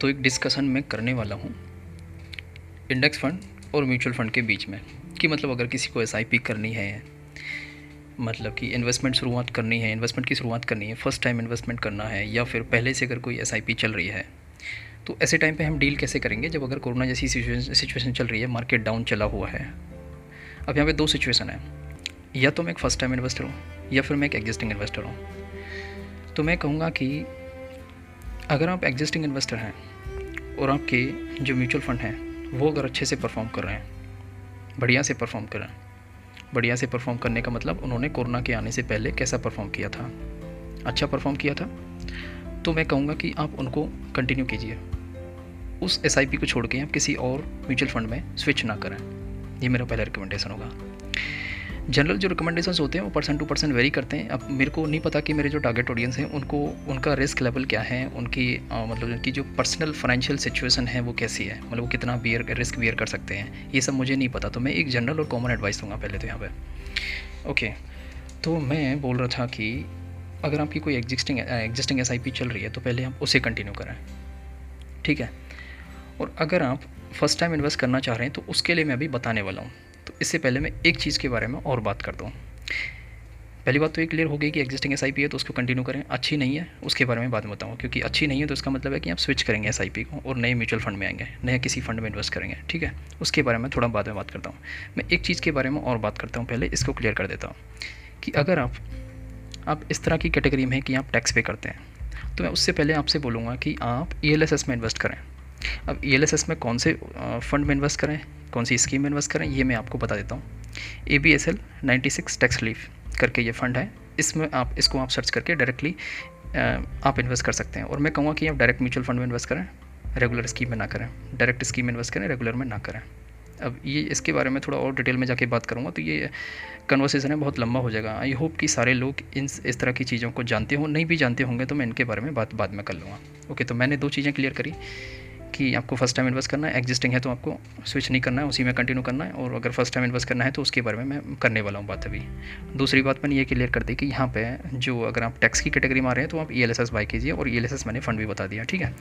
तो एक डिस्कशन मैं करने वाला हूँ। इंडेक्स फंड और म्यूचुअल फंड के बीच में कि मतलब अगर किसी को एसआईपी करनी है मतलब कि इन्वेस्टमेंट शुरुआत करनी है इन्वेस्टमेंट की शुरुआत करनी है फ़र्स्ट टाइम इन्वेस्टमेंट करना है, या फिर पहले से अगर कोई एसआईपी चल रही है तो ऐसे टाइम पे हम डील कैसे करेंगे? जब अगर कोरोना जैसी सिचुएशन चल रही है मार्केट डाउन चला हुआ है। अब यहाँ पे दो सिचुएशन है। या तो मैं एक फ़र्स्ट टाइम इन्वेस्टर हूँ, या फिर मैं एक एग्जिस्टिंग इन्वेस्टर हूँ। तो मैं कहूँगा कि अगर आप एग्जिस्टिंग इन्वेस्टर हैं और आपके जो म्यूचुअल फंड हैं, वो अगर अच्छे से परफॉर्म कर रहे हैं, बढ़िया से परफॉर्म कर रहे हैं, बढ़िया से परफॉर्म करने का मतलब उन्होंने कोरोना के आने से पहले कैसा परफॉर्म किया था? अच्छा परफॉर्म किया था? तो मैं कहूँगा कि आप उनको कंटिन्यू कीजिए। उस एसआईपी को छोड़ के आप किसी और म्यूचुअल फंड में स्विच ना करें। ये मेरा पहला रिकमेंडेशन होगा। जनरल जो रिकमेंडेशन होते हैं वो परसेंट टू परसेंट वेरी करते हैं। अब मेरे को नहीं पता कि मेरे जो टारगेट ऑडियंस हैं उनको उनका रिस्क लेवल क्या है उनकी आ, मतलब उनकी जो पर्सनल फाइनेंशियल सिचुएशन है वो कैसी है मतलब वो कितना बियर रिस्क बियर कर सकते हैं। ये सब मुझे नहीं पता तो मैं एक जनरल और कॉमन एडवाइस दूँगा पहले तो यहाँ पर ओके तो मैं बोल रहा था कि अगर आपकी कोई एग्जिस्टिंग एग्जिस्टिंग एसआईपी चल रही है तो पहले आप उसे कंटिन्यू करें। ठीक है? और अगर आप फ़र्स्ट टाइम इन्वेस्ट करना चाह रहे हैं तो उसके लिए मैं अभी बताने वाला हूँ। इससे पहले मैं एक चीज़ के बारे में और बात करता हूँ। पहली बात तो ये क्लियर हो गई कि एग्जिस्टिंग एसआईपी है तो उसको कंटिन्यू करें। अच्छी नहीं है, उसके बारे में में बताऊँ, क्योंकि अच्छी नहीं है तो इसका मतलब है कि आप स्विच करेंगे एसआईपी को और नए म्यूचुअल फंड में आएँगे नए किसी फंड में इन्वेस्ट करेंगे, ठीक है? उसके बारे में थोड़ा बाद में बात करता हूँ। मैं एक चीज़ के बारे में और बात करता हूँ पहले, इसको क्लियर कर देता हूँ कि अगर आप आप इस तरह की कैटेगरी में हैं कि आप टैक्स पे करते हैं तो मैं उससे पहले आपसे बोलूँगा कि आप ईएलएसएस में इन्वेस्ट करें। अब ई में कौन से फंड में इन्वेस्ट करें, कौन सी स्कीम में इन्वेस्ट करें, ये मैं आपको बता देता हूँ। A B S L ninety six tax relief करके ये फ़ंड है। इसमें आप, इसको आप सर्च करके डायरेक्टली आप इन्वेस्ट कर सकते हैं। और मैं कहूँगा कि आप डायरेक्ट म्यूचुअल फंड में इन्वेस्ट करें रेगुलर स्कीम में ना करें। डायरेक्ट स्कीम में इन्वेस्ट करें रेगुलर में ना करें। अब ये, इसके बारे में थोड़ा और डिटेल में जाके बात करूँगा तो ये कन्वर्सेशन है, बहुत लंबा हो जाएगा। आई होप कि सारे लोग इन इस तरह की चीज़ों को जानते हों, नहीं भी जानते होंगे तो मैं इनके बारे में बात, बाद में कर लूँगा। ओके तो मैंने दो चीज़ें क्लियर करी। कि आपको फ़र्स्ट टाइम इन्वेस्ट करना है एग्जिस्टिंग है तो आपको स्विच नहीं करना है, उसी में कंटिन्यू करना है और अगर फ़र्स्ट टाइम इन्वेस्ट करना है तो उसके बारे में मैं करने वाला हूँ बात अभी। दूसरी बात मैंने ये क्लियर कर दी कि यहाँ पे जो अगर आप टैक्स की कैटेगरी में आ रहे हैं तो आप ई एल बाई कीजिए और ई एल मैंने फ़ंड भी बता दिया, ठीक है?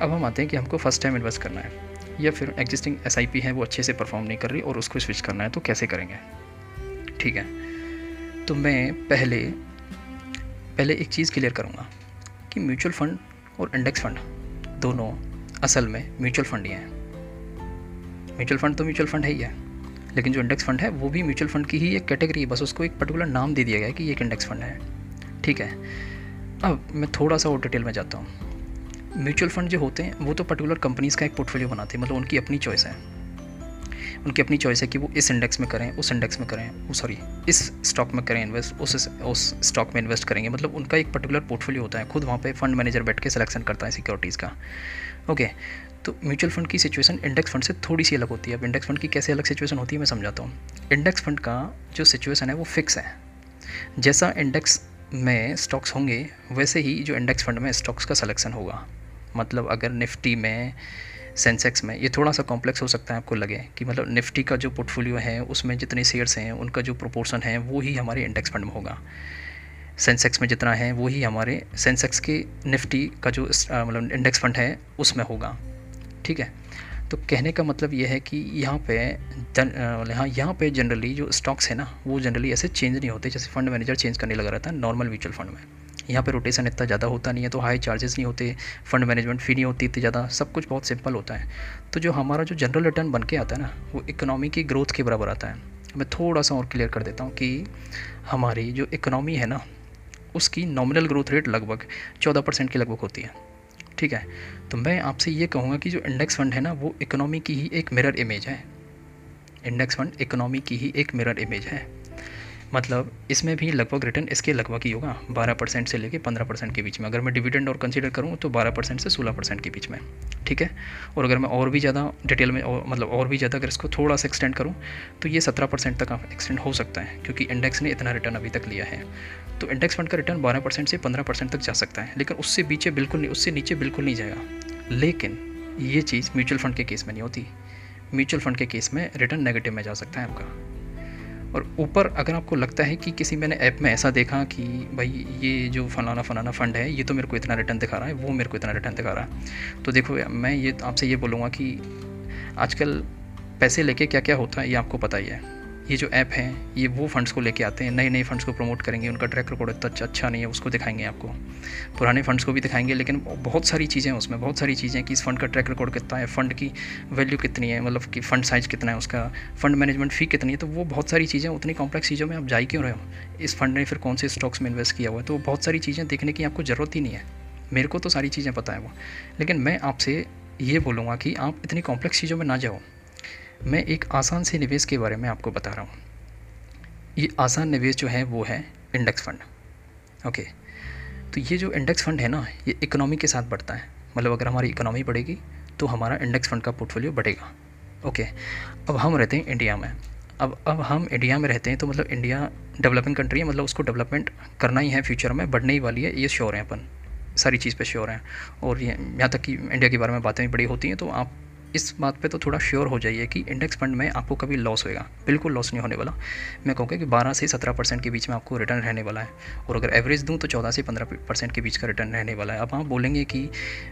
अब हम आते हैं कि हमको फ़र्स्ट टाइम इन्वेस्ट करना है। या फिर एग्जिस्टिंग एस है, वो अच्छे से परफॉर्म नहीं कर रही और उसको स्विच करना है तो कैसे करेंगे? ठीक है? तो मैं पहले पहले एक चीज़ क्लियर करूँगा कि म्यूचुअल फ़ंड और इंडेक्स फ़ंड दोनों असल में म्यूचुअल फंड ही हैं। म्यूचुअल फंड तो म्यूचुअल फंड है ही है, लेकिन जो इंडेक्स फंड है, वो भी म्यूचुअल फंड की ही एक कैटेगरी है। बस उसको एक पर्टिकुलर नाम दे दिया गया है कि ये एक इंडेक्स फंड है। ठीक है। अब मैं थोड़ा सा और डिटेल में जाता हूँ। म्यूचुअल फंड जो होते हैं, वो तो पर्टिकुलर कंपनीज़ का एक पोर्टफोलियो बनाते हैं मतलब उनकी अपनी चॉइस है। उनकी अपनी चॉइस है कि वो इस इंडेक्स में करें, उस इंडेक्स में करें सॉरी इस स्टॉक में करें इन्वेस्ट उस उस स्टॉक में इन्वेस्ट करेंगे। मतलब उनका एक पर्टिकुलर पोर्टफोलियो होता है, खुद वहाँ पे फंड मैनेजर बैठ के सिलेक्शन करता है सिक्योरिटीज़ का। ओके तो म्यूचुअल फंड की सिचुएशन इंडेक्स फंड से थोड़ी सी अलग होती है। अब इंडेक्स फंड की कैसे अलग सिचुएशन होती है, मैं समझाता हूँ। इंडेक्स फंड का जो सिचुएशन है, वो फिक्स है। जैसा इंडेक्स में स्टॉक्स होंगे, वैसे ही जो इंडेक्स फंड में स्टॉक्स का सिलेक्शन होगा। मतलब अगर निफ्टी में सेंसेक्स में, ये थोड़ा सा कॉम्प्लेक्स हो सकता है आपको लगे कि मतलब निफ्टी का जो पोर्टफोलियो है, उसमें जितने शेयर्स हैं, उनका जो प्रोपोर्शन है, वो ही हमारे इंडेक्स फंड में होगा। सेंसेक्स में जितना है वही हमारे सेंसेक्स के निफ्टी का जो मतलब इंडेक्स फंड है, उसमें होगा। ठीक है? तो कहने का मतलब ये है कि यहाँ पे यहाँ यहाँ पे जनरली जो स्टॉक्स है ना, वो जनरली ऐसे चेंज नहीं होते, जैसे फंड मैनेजर चेंज करने लगा रहता है नॉर्मल म्यूचुअल फंड में। यहाँ पर रोटेशन इतना ज़्यादा होता नहीं है तो हाई चार्जेस नहीं होते फंड मैनेजमेंट फ़ी नहीं होती, इतनी ज़्यादा, सब कुछ बहुत सिंपल होता है। तो जो हमारा जो जनरल रिटर्न बन के आता है ना, वो इकोनॉमी की ग्रोथ के बराबर आता है। मैं थोड़ा सा और क्लियर कर देता हूँ कि हमारी जो इकोनॉमी है ना, उसकी नॉमिनल ग्रोथ रेट लगभग चौदह परसेंट के लगभग होती है। ठीक है? तो मैं आपसे ये कहूँगा कि जो इंडेक्स फंड है ना, वो इकोनॉमी की ही एक मिरर इमेज है। इंडेक्स फंड इकोनॉमी की ही एक मिरर इमेज है। मतलब इसमें भी लगभग रिटर्न इसके लगभग ही होगा 12 परसेंट से लेके 15 परसेंट के बीच में। अगर मैं डिविडेंड और कंसीडर करूँ तो 12 परसेंट से 16 परसेंट के बीच में, ठीक है? और अगर मैं और भी ज़्यादा डिटेल में और मतलब और भी ज़्यादा अगर इसको थोड़ा सा एक्सटेंड करूँ तो ये 17 परसेंट तक एक्सटेंड हो सकता है, क्योंकि इंडेक्स ने इतना रिटर्न अभी तक लिया है। तो इंडेक्स फंड का रिटर्न बारह परसेंट से पंद्रह परसेंट तक जा सकता है, लेकिन उससे पीछे बिल्कुल नहीं, उससे नीचे बिल्कुल नहीं जाएगा। लेकिन ये चीज़ म्यूचुअल फंड के केस में नहीं होती। म्यूचुअल फंड के केस में रिटर्न नेगेटिव में जा सकता है आपका। और ऊपर अगर आपको लगता है कि किसी मैंने ऐप में ऐसा देखा कि भाई ये जो फलाना फलाना फ़ंड है, ये तो मेरे को इतना रिटर्न दिखा रहा है, वो मेरे को इतना रिटर्न दिखा रहा है। तो देखो मैं ये आपसे ये बोलूँगा कि आजकल पैसे लेके क्या क्या होता है, ये आपको पता ही है। ये जो ऐप हैं, ये वो फंड्स को लेके आते हैं नए नए फंड्स को प्रमोट करेंगे, उनका ट्रैक रिकॉर्ड इतना अच्छा अच्छा नहीं है, उसको दिखाएँगे आपको। पुराने फंड्स को भी दिखाएँगे, लेकिन बहुत सारी चीज़ें हैं उसमें, बहुत सारी चीज़ें कि इस फंड का ट्रैक रिकॉर्ड कितना है फ़ंड की वैल्यू कितनी है मतलब कि फ़ंड साइज़ कितना है उसका फ़ंड मैनेजमेंट फ़ी कितनी है तो वो बहुत सारी चीज़ें उतनी कॉम्प्लेक्स चीज़ों में आप जा क्यों रहे हो? इस फंड ने फिर कौन से स्टॉक्स में इन्वेस्ट किया हुआ है? तो बहुत सारी चीज़ें देखने की आपको ज़रूरत ही नहीं है। मेरे को तो सारी चीज़ें पता है वो। लेकिन मैं आपसे ये बोलूँगा कि आप इतनी कॉम्प्लेक्स चीज़ों में ना जाओ। मैं एक आसान से निवेश के बारे में आपको बता रहा हूँ। ये आसान निवेश जो है, वो है इंडेक्स फंड ओके तो ये जो इंडेक्स फंड है ना, ये इकोनॉमी के साथ बढ़ता है। मतलब अगर हमारी इकोनॉमी बढ़ेगी तो हमारा इंडेक्स फंड का पोर्टफोलियो बढ़ेगा। ओके अब हम रहते हैं इंडिया में। अब अब हम इंडिया में रहते हैं तो मतलब इंडिया डेवलपिंग कंट्री है मतलब उसको डेवलपमेंट करना ही है फ्यूचर में, बढ़ने ही वाली है, ये श्योर है अपन। सारी चीज़ पे श्योर हैं। और ये, यहाँ तक कि इंडिया के बारे में बातें भी बड़ी होती हैं तो आप इस बात पे तो थोड़ा श्योर हो जाइए कि इंडेक्स फंड में आपको कभी लॉस होएगा। बिल्कुल लॉस नहीं होने वाला। मैं कहूँगा कि 12 से 17 परसेंट के बीच में आपको रिटर्न रहने वाला है। और अगर एवरेज दूँ तो 14 से 15 परसेंट के बीच का रिटर्न रहने वाला है। अब आप बोलेंगे कि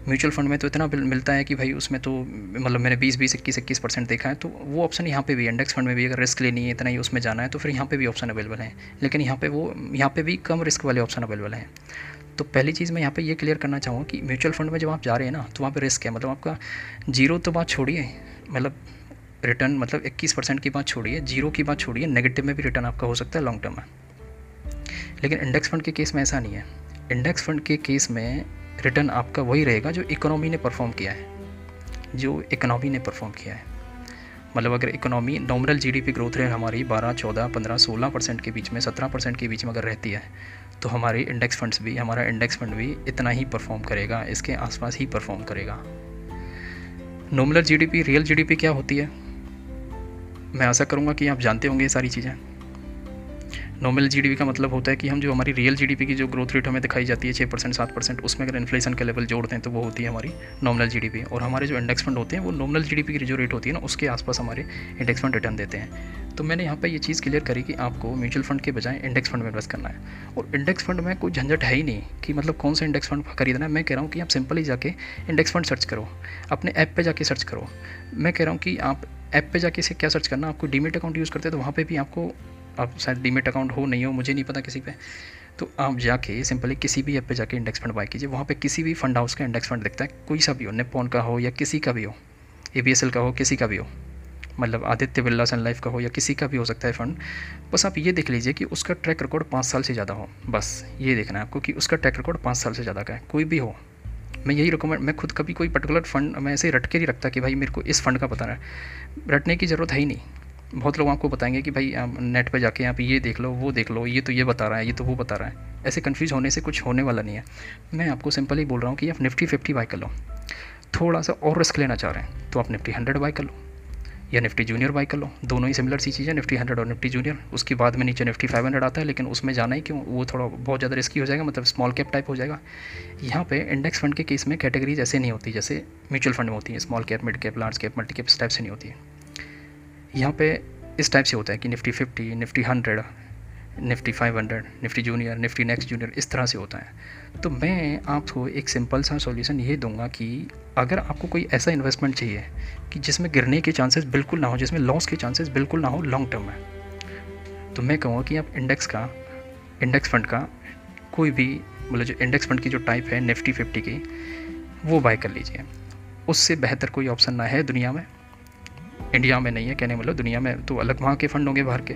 म्यूचुअल फंड में तो इतना मिलता है कि भाई उसमें तो मतलब मैंने बीस बीस, इक्कीस इक्कीस परसेंट देखा है तो वो ऑप्शन यहाँ पर भी इंडेक्स फंड में भी अगर रिस्क लेनी है, इतना ही उसमें जाना है तो फिर यहाँ पर भी ऑप्शन अवेलेबल है। लेकिन यहाँ पर वो, यहाँ पर भी कम रिस्क वाले ऑप्शन अवेलेबल हैं। तो पहली चीज़ मैं यहाँ पे ये क्लियर करना चाहूँगा कि म्यूचुअल फंड में जब आप जा रहे हैं ना तो वहाँ पे रिस्क है। मतलब आपका ज़ीरो तो बात छोड़िए मतलब रिटर्न मतलब 21 परसेंट की बात छोड़िए ज़ीरो की बात छोड़िए नेगेटिव में भी रिटर्न आपका हो सकता है लॉन्ग टर्म में। लेकिन इंडेक्स फंड के केस में ऐसा नहीं है। इंडेक्स फंड के केस में रिटर्न आपका वही रहेगा जो इकोनॉमी ने परफॉर्म किया है। जो इकोनॉमी ने परफॉर्म किया है। मतलब अगर economy nominal GDP growth rate हमारी 12, 14, 15, 16 परसेंट के बीच में 17 परसेंट के बीच में अगर रहती है तो हमारे इंडेक्स फंड्स भी, हमारा इंडेक्स फंड भी इतना ही परफॉर्म करेगा, इसके आसपास ही परफॉर्म करेगा। नॉमिनल जीडीपी रियल जीडीपी क्या होती है? मैं आशा करूँगा कि आप जानते होंगे ये सारी चीज़ें। नॉमिनल जीडीपी का मतलब होता है कि हम जो हमारी रियल जीडीपी की जो ग्रोथ रेट हमें दिखाई जाती है छः परसेंट सात परसेंट उसमें अगर इन्फ्लेशन का लेवल जोड़ते हैं तो वो होती है हमारी नॉमिनल जीडीपी और हमारे जो इंडेक्स फंड होते हैं, वो नॉमिनल जीडीपी की जो रेट होती है ना, उसके आसपास हमारे इंडेक्स फंड रिटर्न देते हैं। तो मैंने यहाँ पर ये चीज़ क्लियर करी कि आपको म्यूचुअल फंड के बजाय इंडेक्स फंड में इन्वेस्ट करना है। और इंडेक्स फंड में कोई झंझट है ही नहीं कि मतलब कौन सा इंडेक्स फंड खरीदना है। मैं कह रहा हूँ कि आप सिंपली जाके इंडेक्स फंड सर्च करो। अपने ऐप पे जाके सर्च करो। मैं कह रहा हूँ कि आप ऐप पे जाके इसे क्या सर्च करना आपको डीमेट अकाउंट यूज़ करते हैं तो वहाँ पे भी आपको आप शायद डीमेट अकाउंट हो, नहीं हो, मुझे नहीं पता किसी पे। तो आप जाके सिंपली किसी भी ऐप पे जाके इंडेक्स फंड बाय कीजिए। वहाँ पे किसी भी फंड हाउस का इंडेक्स फंड दिखता है, कोई सा भी हो निप्पॉन का हो या किसी का भी हो ए का हो, किसी का भी हो मतलब आदित्य बिरला सन लाइफ का हो या किसी का भी हो सकता है फ़ंड बस आप ये देख लीजिए कि उसका ट्रैक रिकॉर्ड पाँच साल से ज़्यादा हो। बस ये देखना है आपको कि उसका ट्रैक रिकॉर्ड पाँच साल से ज़्यादा का है, कोई भी हो। मैं यही रिकमेंड मैं खुद कभी कोई पर्टिकुलर फ़ंड मैं ऐसे रट के नहीं रखता कि भाई मेरे को इस फ़ंड का पता है रटने की ज़रूरत है ही नहीं। बहुत लोग आपको बताएँगे कि भाई, आप नेट पे जाके आप ये देख लो, वो देख लो, ये तो ये बता रहा है, ये तो वो बता रहा है। ऐसे कन्फ्यूज़ होने से कुछ होने वाला नहीं है। मैं आपको सिंपली बोल रहा हूँ कि आप निफ्टी फिफ्टी बाई कर लो। थोड़ा सा और रिस्क लेना चाह रहे हैं तो आप निफ्टी हंड्रेड बाई कर लो, या निफ्टी जूनियर बाई कर लो। दोनों ही सिमिलर सी चीज़ें निफ्टी हंड्रेड और निफ्टी जूनियर उसके बाद में नीचे निफ्टी फाइव हंड्रेड आता है, लेकिन उसमें जाना ही क्यों? वो थोड़ा बहुत ज़्यादा रिस्की हो जाएगा मतलब स्मॉल कैप टाइप हो जाएगा। यहाँ पे इंडेक्स फंड के केस में कैटेगरीज ऐसे नहीं होती, जैसे म्यूचुअल फंड में होती है small cap mid cap large cap multi cap type से नहीं होती है। यहाँ पे इस टाइप से होता है कि Nifty fifty, Nifty hundred, Nifty five hundred, Nifty junior, Nifty next junior इस तरह से होता है। तो मैं आपको एक सिंपल सा सॉल्यूशन ये दूँगा कि अगर आपको कोई ऐसा इन्वेस्टमेंट चाहिए कि जिसमें गिरने के चांसेस बिल्कुल ना हो, जिसमें लॉस के चांसेस बिल्कुल ना हो लॉन्ग टर्म में तो मैं कहूँगा कि आप इंडेक्स का इंडेक्स फंड का कोई भी मतलब जो इंडेक्स फंड की जो टाइप है निफ्टी फिफ्टी की, वो बाय कर लीजिए। उससे बेहतर कोई ऑप्शन ना है दुनिया में। इंडिया में नहीं है, कहने मतलब दुनिया में तो अलग वहाँ के फंड होंगे बाहर के।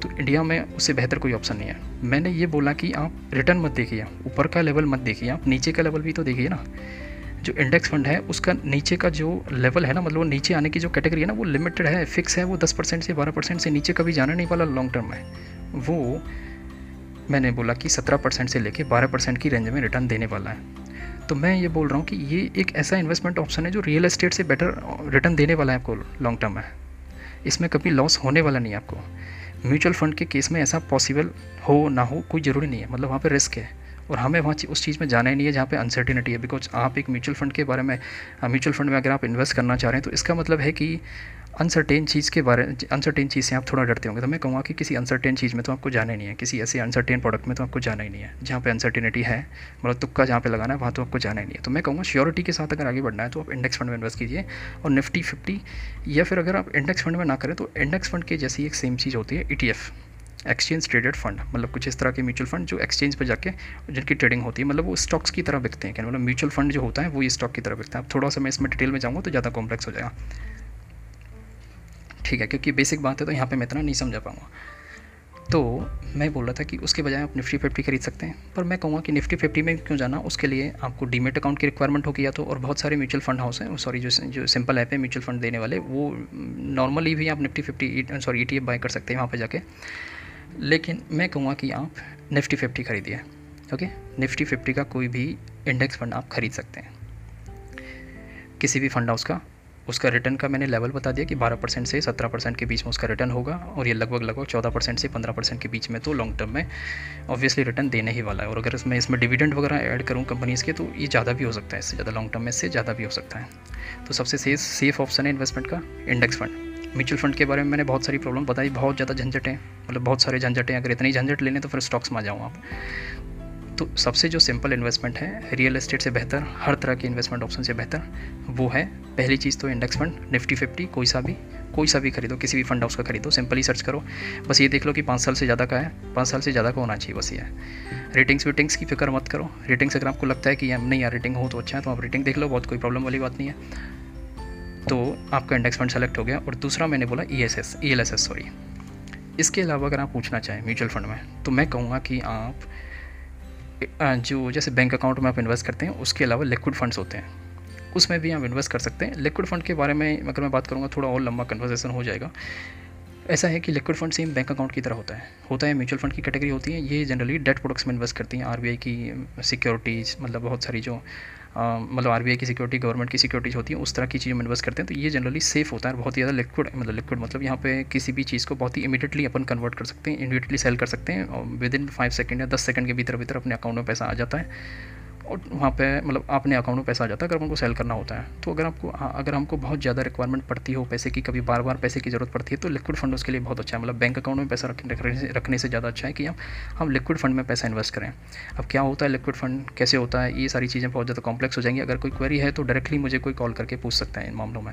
तो इंडिया में उससे बेहतर कोई ऑप्शन नहीं है। मैंने ये बोला कि आप रिटर्न मत देखिए, ऊपर का लेवल मत देखिए, आप नीचे का लेवल भी तो देखिए ना। जो इंडेक्स फंड है, उसका नीचे का जो लेवल है ना मतलब नीचे आने की जो कैटेगरी है ना, वो लिमिटेड है फिक्स है, वो दस परसेंट से बारह परसेंट से नीचे कभी जाना नहीं वाला लॉन्ग टर्म में। वो मैंने बोला कि सत्रह परसेंट से लेके बारह परसेंट की रेंज में रिटर्न देने वाला है। तो मैं ये बोल रहा हूँ कि ये एक ऐसा इन्वेस्टमेंट ऑप्शन है जो रियल एस्टेट से बेटर रिटर्न देने वाला है आपको लॉन्ग टर्म में। इसमें कभी लॉस होने वाला नहीं है आपको। म्यूचुअल फंड के केस में ऐसा पॉसिबल हो ना हो कोई ज़रूरी नहीं है। मतलब वहाँ पर रिस्क है और हमें वहाँ उस चीज़ में जाना ही नहीं है जहाँ पे अनसर्टिनिटी है। बिकॉज़ आप एक म्यूचुअल फंड के बारे में म्यूचुअल फंड में अगर आप इन्वेस्ट करना चाह रहे हैं तो इसका मतलब है कि अनसर्टेन चीज़ के बारे में अनसर्टेन चीज़ से आप थोड़ा डरते होंगे। तो मैं कहूँगा कि किसी अनसर्टेन चीज़ में तो आपको जाना ही नहीं है। किसी ऐसे अनसर्टेन प्रोडक्ट में तो आपको जाना ही नहीं है। जहाँ पे अनसर्टेनिटी है मतलब तुक्का जहाँ पे लगाना है, वहाँ तो आपको जाना ही नहीं है। तो मैं कहूँगा श्योरिटी के साथ अगर आगे बढ़ना है तो आप इंडेक्स फंड में इन्वेस्ट कीजिए और निफ्टी फिफ्टी या फिर अगर आप इंडेक्स फंड में ना करें तो इंडेक्स फंड के जैसी एक सेम चीज़ होती है ईटीएफ एक्सचेंज ट्रेडेड फंड मतलब कुछ इस तरह के म्यूचुअल फंड जो एक्सचेंज पर जाके जिनकी ट्रेडिंग होती है मतलब वो स्टॉक्स की तरह बिकते हैं। क्या मतलब म्यूचुअल फंड जो होता है, वो स्टॉक की तरह बिकता है। अब थोड़ा सा मैं इसमें डिटेल में जाऊँगा तो ज़्यादा कॉम्प्लेक्स हो जाएगा। ठीक है, क्योंकि बेसिक बात है तो यहाँ पे मैं इतना नहीं समझा पाऊँगा। तो मैं बोल रहा था कि उसके बजाय आप निफ्टी फिफ्टी खरीद सकते हैं, पर मैं कहूँगा कि निफ्टी फिफ्टी में क्यों जाना, उसके लिए आपको डीमेट अकाउंट की रिक्वायरमेंट होगी या तो और बहुत सारे म्यूचुअल फंड हाउस हैं सॉरी जो जो सिंपल ऐप है म्यूचुअल फंड देने वाले, वो नॉर्मली भी आप Nifty fifty sorry E T buy कर सकते हैं वहाँ पर जाके। लेकिन मैं कहूँगा कि आप निफ्टी फिफ्टी खरीदिए ओके निफ्टी फिफ्टी का कोई भी इंडेक्स फंड आप खरीद सकते हैं, किसी भी फंड हाउस का। उसका रिटर्न का मैंने लेवल बता दिया कि 12 परसेंट से 17 परसेंट के बीच में उसका रिटर्न होगा और ये लगभग लगभग 14 परसेंट से 15 परसेंट के बीच में तो लॉन्ग टर्म में ऑब्वियसली रिटर्न देने ही वाला है। और अगर इसमें इसमें डिविडेंड वगैरह ऐड करूँ कंपनीज़ के तो ये ज़्यादा भी हो सकता है, इससे ज़्यादा लॉन्ग टर्म में इससे ज़्यादा भी हो सकता है। तो सबसे सेफ़ ऑप्शन है इन्वेस्टमेंट का इंडेक्स फंड म्यूचुअल फंड के बारे में मैंने बहुत सारी प्रॉब्लम बताई, बहुत ज़्यादा झंझट मतलब बहुत सारे झंझट अगर इतनी झंझट लेने तो फिर स्टॉक्स में आ जाऊँ आप। तो सबसे जो सिंपल इन्वेस्टमेंट है, रियल एस्टेट से बेहतर, हर तरह के इन्वेस्टमेंट ऑप्शन से बेहतर, वो है पहली चीज़ तो इंडेक्स फंड, निफ्टी फिफ्टी, कोई सा भी, कोई सा भी खरीदो, किसी भी फंड हाउस का खरीदो, सिंपली सर्च करो। बस ये देख लो कि पाँच साल से ज़्यादा का है, पाँच साल से ज़्यादा का होना चाहिए, बस ये रेटिंग्स वेटिंग्स की फ़िक्र मत करो। रेटिंग्स अगर आपको लगता है कि नहीं यार रेटिंग हो तो अच्छा है तो आप रेटिंग देख लो, बहुत कोई प्रॉब्लम वाली बात नहीं है। तो आपका इंडेक्स फंड सेलेक्ट हो गया और दूसरा मैंने बोला E S S E L S S sorry इसके अलावा अगर आप पूछना चाहें म्यूचुअल फंड में तो मैं कहूँगा कि आप जो जैसे बैंक अकाउंट में आप इन्वेस्ट करते हैं, उसके अलावा लिक्विड फंड्स होते हैं। उसमें भी आप इन्वेस्ट कर सकते हैं। लिक्विड फंड के बारे में अगर मैं बात करूँगा, थोड़ा और लंबा कन्वर्सेशन हो जाएगा। ऐसा है कि liquid fund same bank account की तरह होता है। होता है म्यूचुअल फंड की कैटेगरी होती है। ये जनरली डेट प्रोडक्ट्स में इन्वेस्ट करती हैं। आर की सिक्योरिटीज़ मतलब बहुत सारी जो मतलब आर की सिक्योरिटी गवर्नमेंट की सिक्योरिटीज होती है, उस तरह की चीज़ में इन्वेस्ट करते हैं तो ये जनरली सेफ़ होता है बहुत ही ज़्यादा लिक्विड मतलब लिक्विड मतलब यहाँ पे किसी भी चीज़ को बहुत ही इमीडिएटली अपन कन्वर्ट कर सकते हैं इमीडिएटली सेल कर सकते हैं और विद इन फाइव सेकेंड या दस सेकंड के भीतर भीतर अपने अकाउंट में पैसा आ जाता है। और वहाँ पे मतलब अपने अकाउंट में पैसा आ जाता है अगर उनको सेल करना होता है। तो अगर आपको हाँ, अगर हमको बहुत ज़्यादा रिक्वायरमेंट पड़ती हो पैसे की कभी बार बार पैसे की ज़रूरत पड़ती है तो लिक्विड फंड उसके लिए बहुत अच्छा है। मतलब बैंक अकाउंट में पैसा रखने से रखने से ज़्यादा अच्छा है कि हम हम लिक्विड फंड में पैसा इन्वेस्ट करें। अब क्या होता है लिक्विड फंड कैसे होता है? ये सारी चीज़ें बहुत ज़्यादा कॉम्प्लेक्स हो जाएँगी। अगर कोई क्वेरी है तो डायरेक्टली मुझे कोई कॉल करके पूछ सकता है इन मामलों में।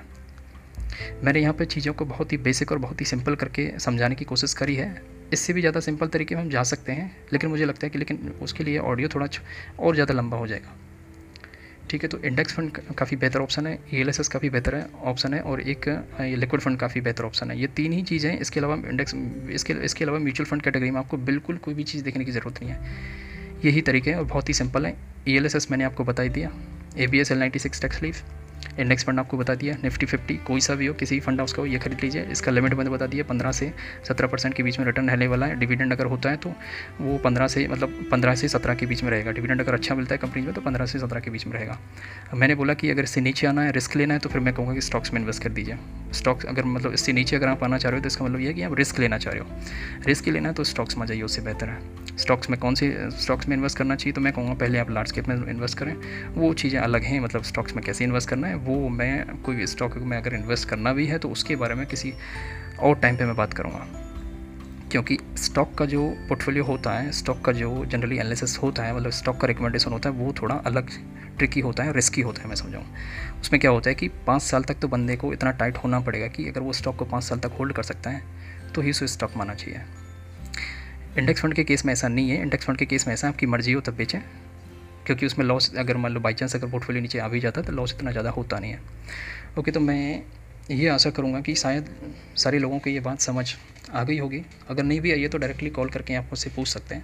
मैंने यहाँ पर चीज़ों को बहुत ही बेसिक और बहुत ही सिंपल करके समझाने की कोशिश करी है। इससे भी ज़्यादा सिंपल तरीके में हम जा सकते हैं, लेकिन मुझे लगता है कि, लेकिन उसके लिए ऑडियो थोड़ा और ज़्यादा लंबा हो जाएगा। ठीक है तो इंडेक्स फंड काफ़ी बेहतर ऑप्शन है ई काफ़ी बेहतर है, ऑप्शन है, और एक ये लिक्विड फंड काफ़ी बेहतर ऑप्शन है। ये तीन ही चीज़ें, इसके अलावा इंडेक्स, इसके इसके अलावा म्यूचुअल फंड कैटेगरी में आपको बिल्कुल कोई भी चीज़ देखने की ज़रूरत नहीं है। यही तरीके हैं, और बहुत ही सिंपल है। ई मैंने आपको बताई दिया। A B S L ninety six tax relief index fund आपको बता दिया निफ्टी फिफ्टी कोई सा भी हो, किसी भी फंड हाउस का हो, ये खरीद लीजिए। इसका लिमिट मैंने बता दिया, पंद्रह से सत्रह परसेंट के बीच में रिटर्न रहने वाला है। डिविडेंड अगर होता है तो वो पंद्रह से मतलब पंद्रह से सत्रह के बीच में रहेगा। डिविडेंड अगर अच्छा मिलता है कंपनी में तो पंद्रह से सत्रह के बीच में रहेगा। मैंने बोला कि अगर इससे नीचे आना है रिस्क लेना है तो फिर मैं कहूँगा कि स्टॉक्स में इन्वेस्ट कर दीजिए। स्टॉक्स अगर मतलब इससे नीचे अगर आप आना चाह रहे हो तो इसका मतलब ये है कि आप रिस्क लेना चाह रहे हो। रिस्क लेना है तो स्टॉक्स में जाइए, उससे बेहतर है। स्टॉक्स में कौन से स्टॉक्स में इन्वेस्ट करना चाहिए तो मैं कहूँगा पहले आप लार्ज कैप में इन्वेस्ट करें। वो चीज़ें अलग हैं मतलब स्टॉक्स में कैसे इन्वेस्ट करना है, वो मैं, कोई स्टॉक में अगर इन्वेस्ट करना भी है तो उसके बारे में किसी और टाइम पे मैं बात करूँगा। क्योंकि स्टॉक का जो पोर्टफोलियो होता है स्टॉक का जो जनरली एनालिसिस होता है मतलब स्टॉक का रिकमेंडेशन होता है, वो थोड़ा अलग ट्रिकी होता है रिस्की होता है, मैं समझाऊँ। उसमें क्या होता है कि पाँच साल तक तो बंदे को इतना टाइट होना पड़ेगा कि अगर वो स्टॉक को पाँच साल तक होल्ड कर सकता है तो ही उसे स्टॉक माना चाहिए। इंडेक्स फंड के केस में ऐसा नहीं है। इंडेक्स फंड के केस में ऐसा आपकी मर्ज़ी हो तब बेचें। क्योंकि उसमें लॉस अगर मान लो बाई चांस अगर पोर्टफोलियो नीचे आ भी जाता तो लॉस इतना ज़्यादा होता नहीं है। ओके तो मैं ये आशा करूँगा कि शायद सारे लोगों को ये बात समझ आ गई होगी। अगर नहीं भी आई है तो डायरेक्टली कॉल करके आप मुझसे पूछ सकते हैं।